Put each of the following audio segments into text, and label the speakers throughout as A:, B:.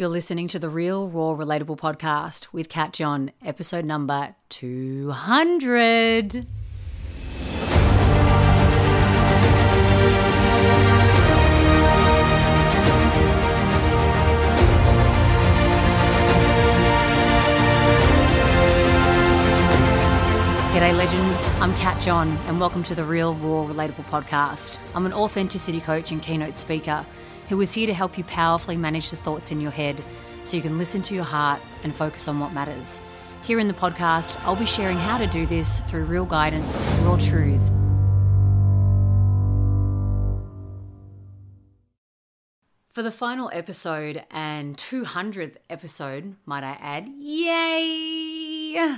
A: You're listening to the Real Raw Relatable podcast with Kat John, episode number 200. G'day, legends. I'm Kat John, and welcome to the Real Raw Relatable podcast. I'm an authenticity coach and keynote speaker who is here to help you powerfully manage the thoughts in your head so you can listen to your heart and focus on what matters. Here in the podcast, I'll be sharing how to do this through real guidance, real truths. For the final episode and 200th episode, might I add, yay!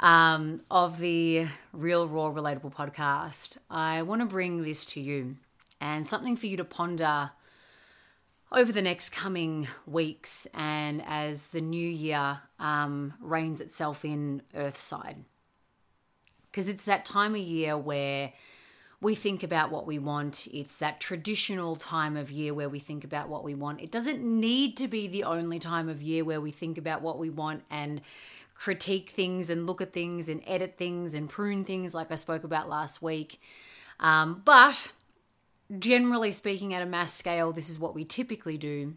A: Um, of the Real Raw Relatable podcast, I want to bring this to you and something for you to ponder over the next coming weeks and as the new year um, reigns itself in Earthside. Because it's that time of year where we think about what we want. It's that traditional time of year where we think about what we want. It doesn't need to be the only time of year where we think about what we want and critique things and look at things and edit things and prune things, like I spoke about last week. Um, but generally speaking, at a mass scale, this is what we typically do.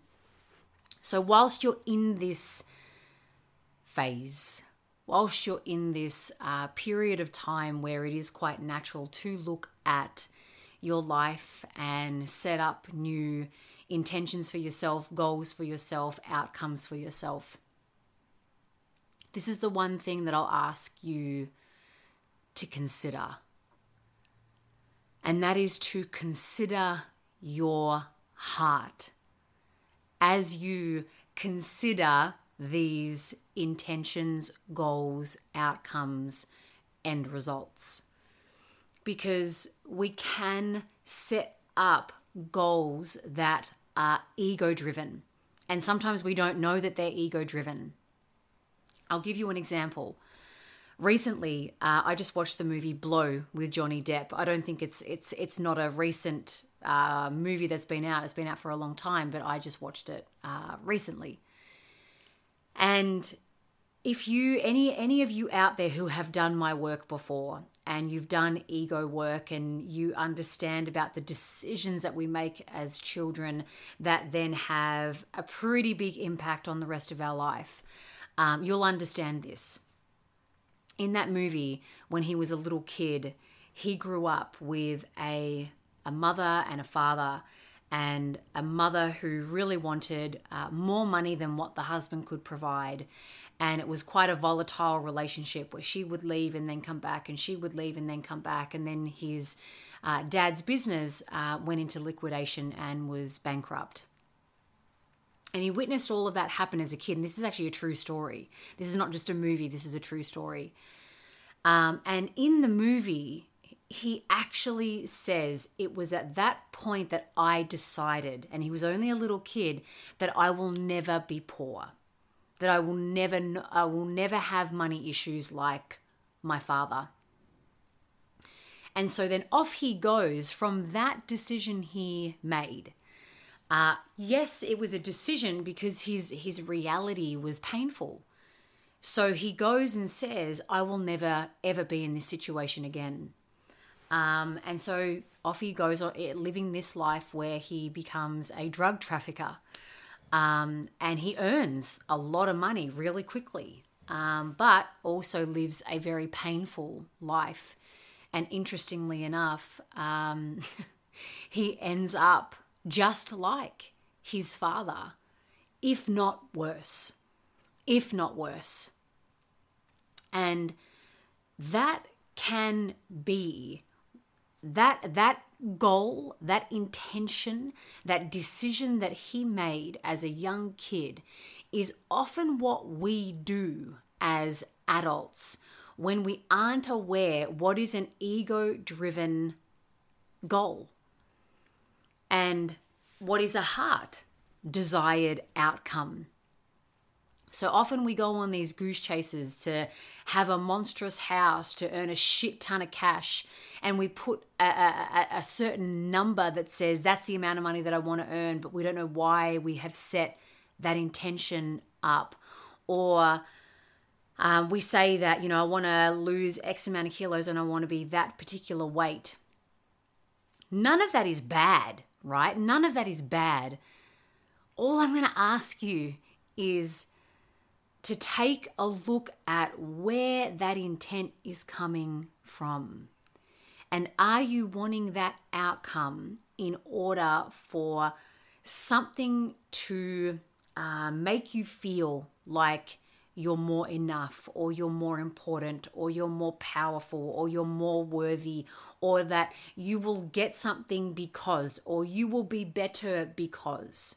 A: So, whilst you're in this phase, whilst you're in this uh, period of time where it is quite natural to look at your life and set up new intentions for yourself, goals for yourself, outcomes for yourself. This is the one thing that I'll ask you to consider and that is to consider your heart as you consider these intentions, goals, outcomes, and results. Because we can set up goals that are ego driven, and sometimes we don't know that they're ego driven. I'll give you an example recently uh, I just watched the movie Blow with Johnny Depp. I don't think it's it's it's not a recent uh, movie that's been out. It's been out for a long time, but I just watched it uh, recently. And if you any any of you out there who have done my work before and you've done ego work and you understand about the decisions that we make as children that then have a pretty big impact on the rest of our life, um, you'll understand this in that movie, when he was a little kid, he grew up with a, a mother and a father, and a mother who really wanted uh, more money than what the husband could provide. And it was quite a volatile relationship where she would leave and then come back, and she would leave and then come back. And then his uh, dad's business uh, went into liquidation and was bankrupt. And he witnessed all of that happen as a kid. And this is actually a true story. This is not just a movie, this is a true story. Um, and in the movie, he actually says it was at that point that I decided, and he was only a little kid, that I will never be poor, that I will never, I will never have money issues like my father. And so then off he goes from that decision he made. Uh, yes, it was a decision because his his reality was painful. So he goes and says, "I will never ever be in this situation again." Um, and so off he goes, uh, living this life where he becomes a drug trafficker, um, and he earns a lot of money really quickly, um, but also lives a very painful life. And interestingly enough, um, he ends up just like his father, if not worse. If not worse. And that can be that that goal, that intention, that decision that he made as a young kid is often what we do as adults when we aren't aware what is an ego driven goal and what is a heart desired outcome. So often we go on these goose chases to have a monstrous house, to earn a shit ton of cash, and we put a, a, a, certain number that says that's the amount of money that I want to earn, but we don't know why we have set that intention up. Or um, we say that, you know, I want to lose X amount of kilos and I want to be that particular weight. None of that is bad, right? None of that is bad. All I'm going to ask you is to take a look at where that intent is coming from. And are you wanting that outcome in order for something to uh, make you feel like you're more enough, or you're more important, or you're more powerful, or you're more worthy, or that you will get something because, or you will be better because.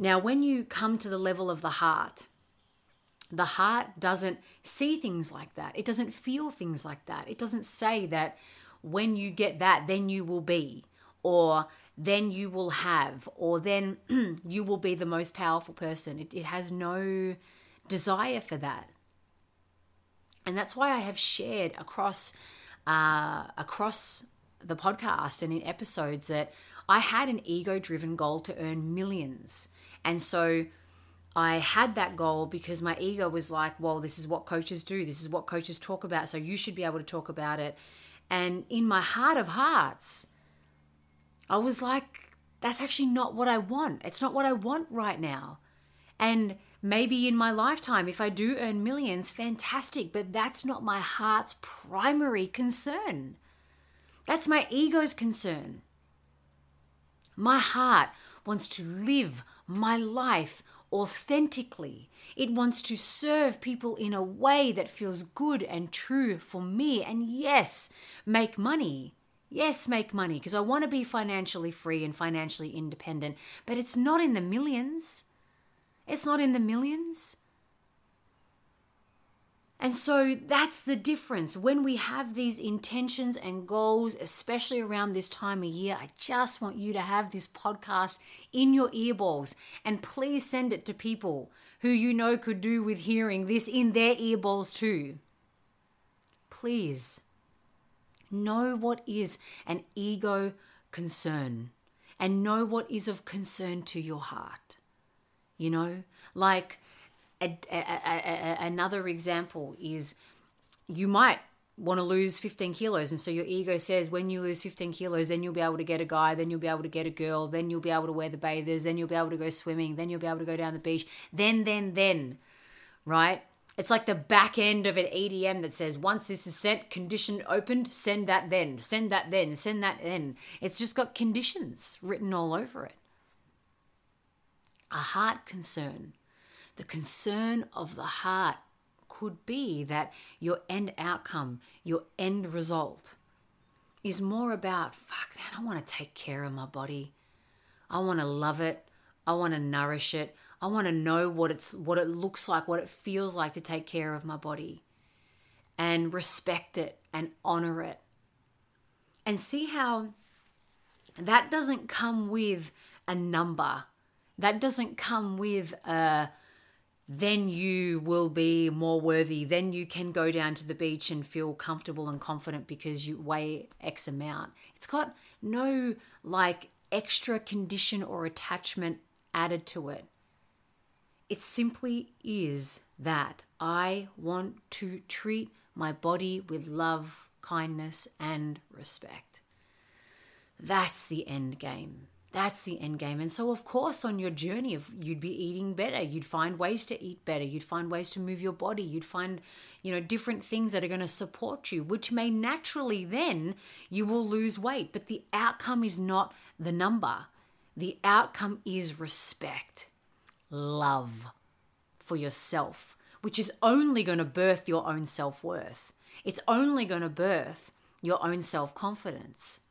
A: Now, when you come to the level of the heart, the heart doesn't see things like that. It doesn't feel things like that. It doesn't say that when you get that, then you will be, or then you will have, or then you will be the most powerful person. It, it has no desire for that. And that's why I have shared across uh, across the podcast and in episodes that I had an ego driven goal to earn millions. And so I had that goal because my ego was like, well, this is what coaches do. This is what coaches talk about. So you should be able to talk about it. And in my heart of hearts, I was like, that's actually not what I want. It's not what I want right now. And Maybe in my lifetime, if I do earn millions, fantastic, but that's not my heart's primary concern. That's my ego's concern. My heart wants to live my life authentically. It wants to serve people in a way that feels good and true for me. And yes, make money. Yes, make money because I want to be financially free and financially independent, but it's not in the millions. It's not in the millions. And so that's the difference. When we have these intentions and goals, especially around this time of year, I just want you to have this podcast in your earballs and please send it to people who you know could do with hearing this in their earballs too. Please know what is an ego concern and know what is of concern to your heart. You know, like a, a, a, another example is you might want to lose 15 kilos and so your ego says when you lose 15 kilos then you'll be able to get a guy then you'll be able to get a girl then you'll be able to wear the bathers then you'll be able to go swimming then you'll be able to go down the beach then then then right? It's like the back end of an EDM that says once this is sent condition opened send that then send that then send that then. It's just got conditions written all over it a heart concern. The concern of the heart could be that your end outcome, your end result, is more about, fuck, man, I want to take care of my body. I want to love it. I want to nourish it. I want to know what it's what it looks like, what it feels like to take care of my body and respect it and honor it. And see how that doesn't come with a number that doesn't come with a then you will be more worthy. Then you can go down to the beach and feel comfortable and confident because you weigh X amount. It's got no like extra condition or attachment added to it. It simply is that I want to treat my body with love, kindness, and respect. That's the end game. That's the end game. And so, of course, on your journey of you'd be eating better, you'd find ways to eat better, you'd find ways to move your body, you'd find, you know, different things that are going to support you, which may naturally then you will lose weight. But the outcome is not the number, the outcome is respect, love for yourself, which is only going to birth your own self worth. It's only going to birth your own self confidence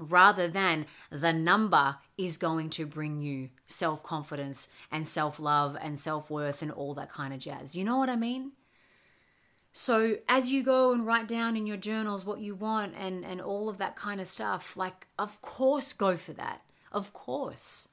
A: rather than the number is going to bring you self confidence and self love and self worth and all that kind of jazz. You know what I mean? So, as you go and write down in your journals what you want and, and all of that kind of stuff, like, of course, go for that. Of course.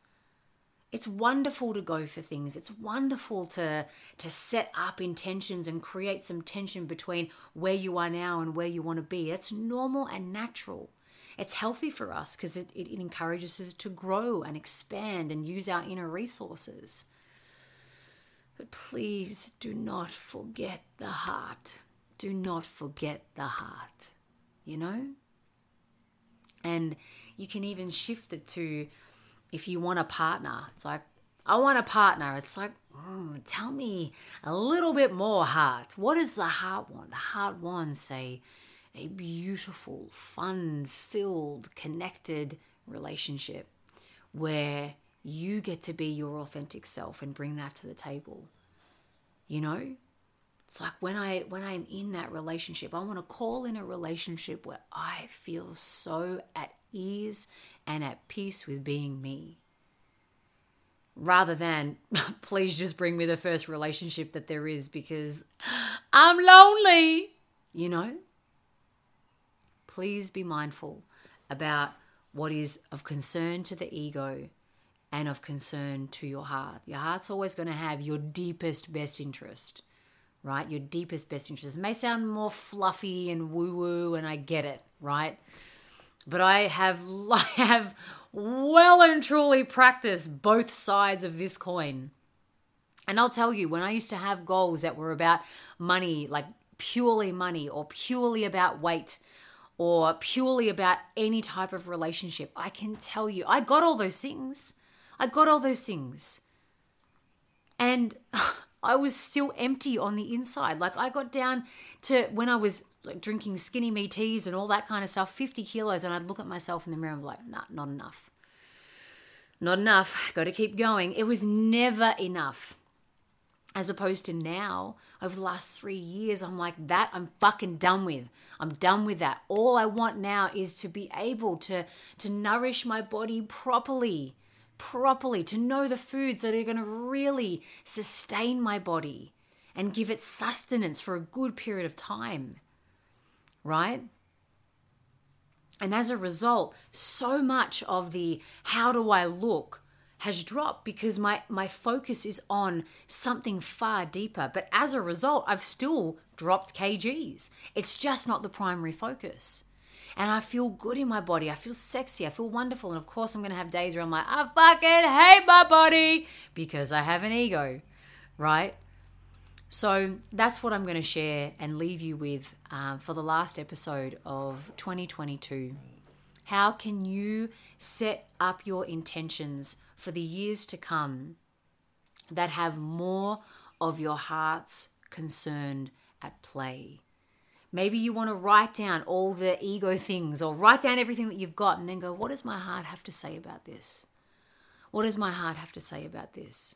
A: It's wonderful to go for things. It's wonderful to, to set up intentions and create some tension between where you are now and where you want to be. It's normal and natural. It's healthy for us because it, it, it encourages us to grow and expand and use our inner resources. But please do not forget the heart. Do not forget the heart, you know? And you can even shift it to if you want a partner. It's like, I want a partner. It's like, mm, tell me a little bit more, heart. What does the heart want? The heart wants a, a beautiful, fun filled, connected relationship where you get to be your authentic self and bring that to the table. You know? It's like when I when I'm in that relationship, I want to call in a relationship where I feel so at ease and at peace with being me. Rather than please just bring me the first relationship that there is because I'm lonely, you know? Please be mindful about what is of concern to the ego and of concern to your heart. Your heart's always going to have your deepest, best interest, right? Your deepest, best interest. It may sound more fluffy and woo woo, and I get it, right? But I have, I have well and truly practiced both sides of this coin. And I'll tell you, when I used to have goals that were about money, like purely money, or purely about weight, or purely about any type of relationship, I can tell you, I got all those things. I got all those things. And I was still empty on the inside. Like I got down to when I was like drinking skinny me teas and all that kind of stuff, 50 kilos, and I'd look at myself in the mirror and be like, nah, not enough. Not enough. Got to keep going. It was never enough. As opposed to now, over the last three years, I'm like, that I'm fucking done with. I'm done with that. All I want now is to be able to, to nourish my body properly properly, to know the foods that are going to really sustain my body and give it sustenance for a good period of time. Right? And as a result, so much of the how do I look has dropped because my, my focus is on something far deeper. But as a result, I've still dropped kgs. It's just not the primary focus and I feel good in my body. I feel sexy. I feel wonderful. And of course, I'm going to have days where I'm like, I fucking hate my body because I have an ego, right? So that's what I'm going to share and leave you with uh, for the last episode of 2022. How can you set up your intentions for the years to come that have more of your heart's concern at play? Maybe you want to write down all the ego things or write down everything that you've got and then go, what does my heart have to say about this? What does my heart have to say about this?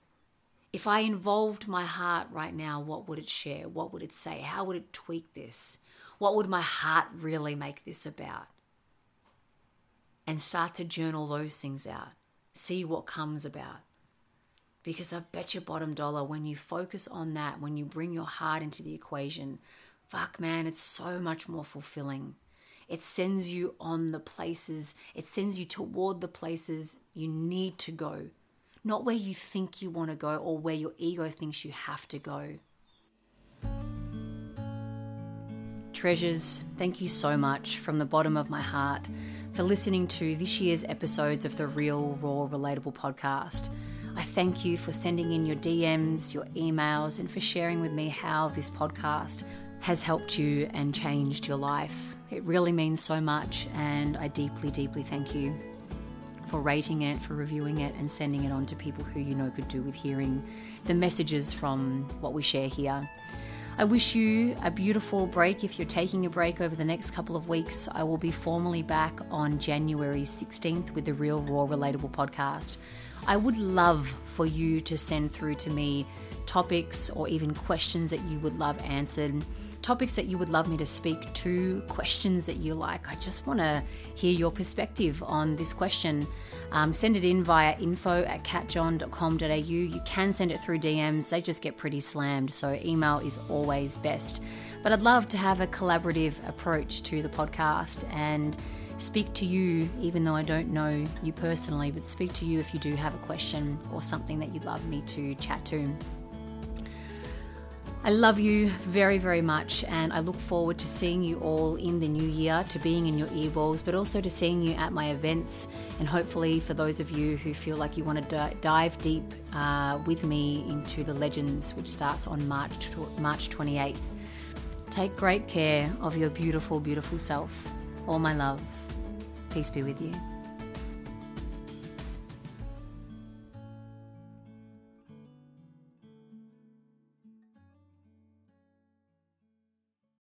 A: If I involved my heart right now, what would it share? What would it say? How would it tweak this? What would my heart really make this about? And start to journal those things out. See what comes about. Because I bet your bottom dollar when you focus on that, when you bring your heart into the equation, fuck, man, it's so much more fulfilling. It sends you on the places, it sends you toward the places you need to go, not where you think you want to go or where your ego thinks you have to go. Treasures, thank you so much from the bottom of my heart for listening to this year's episodes of the Real, Raw, Relatable podcast. I thank you for sending in your DMs, your emails, and for sharing with me how this podcast has helped you and changed your life. It really means so much, and I deeply, deeply thank you for rating it, for reviewing it, and sending it on to people who you know could do with hearing the messages from what we share here. I wish you a beautiful break. If you're taking a break over the next couple of weeks, I will be formally back on January 16th with the Real Raw Relatable podcast. I would love for you to send through to me topics or even questions that you would love answered topics that you would love me to speak to, questions that you like. I just want to hear your perspective on this question. Um, send it in via info at katjohn.com.au. You can send it through DMs, they just get pretty slammed, so email is always best. But I'd love to have a collaborative approach to the podcast and speak to you, even though I don't know you personally, but speak to you if you do have a question or something that you'd love me to chat to. I love you very, very much, and I look forward to seeing you all in the new year, to being in your earballs, but also to seeing you at my events. And hopefully, for those of you who feel like you want to dive deep uh, with me into the Legends, which starts on March, March 28th, take great care of your beautiful, beautiful self. All my love. Peace be with you.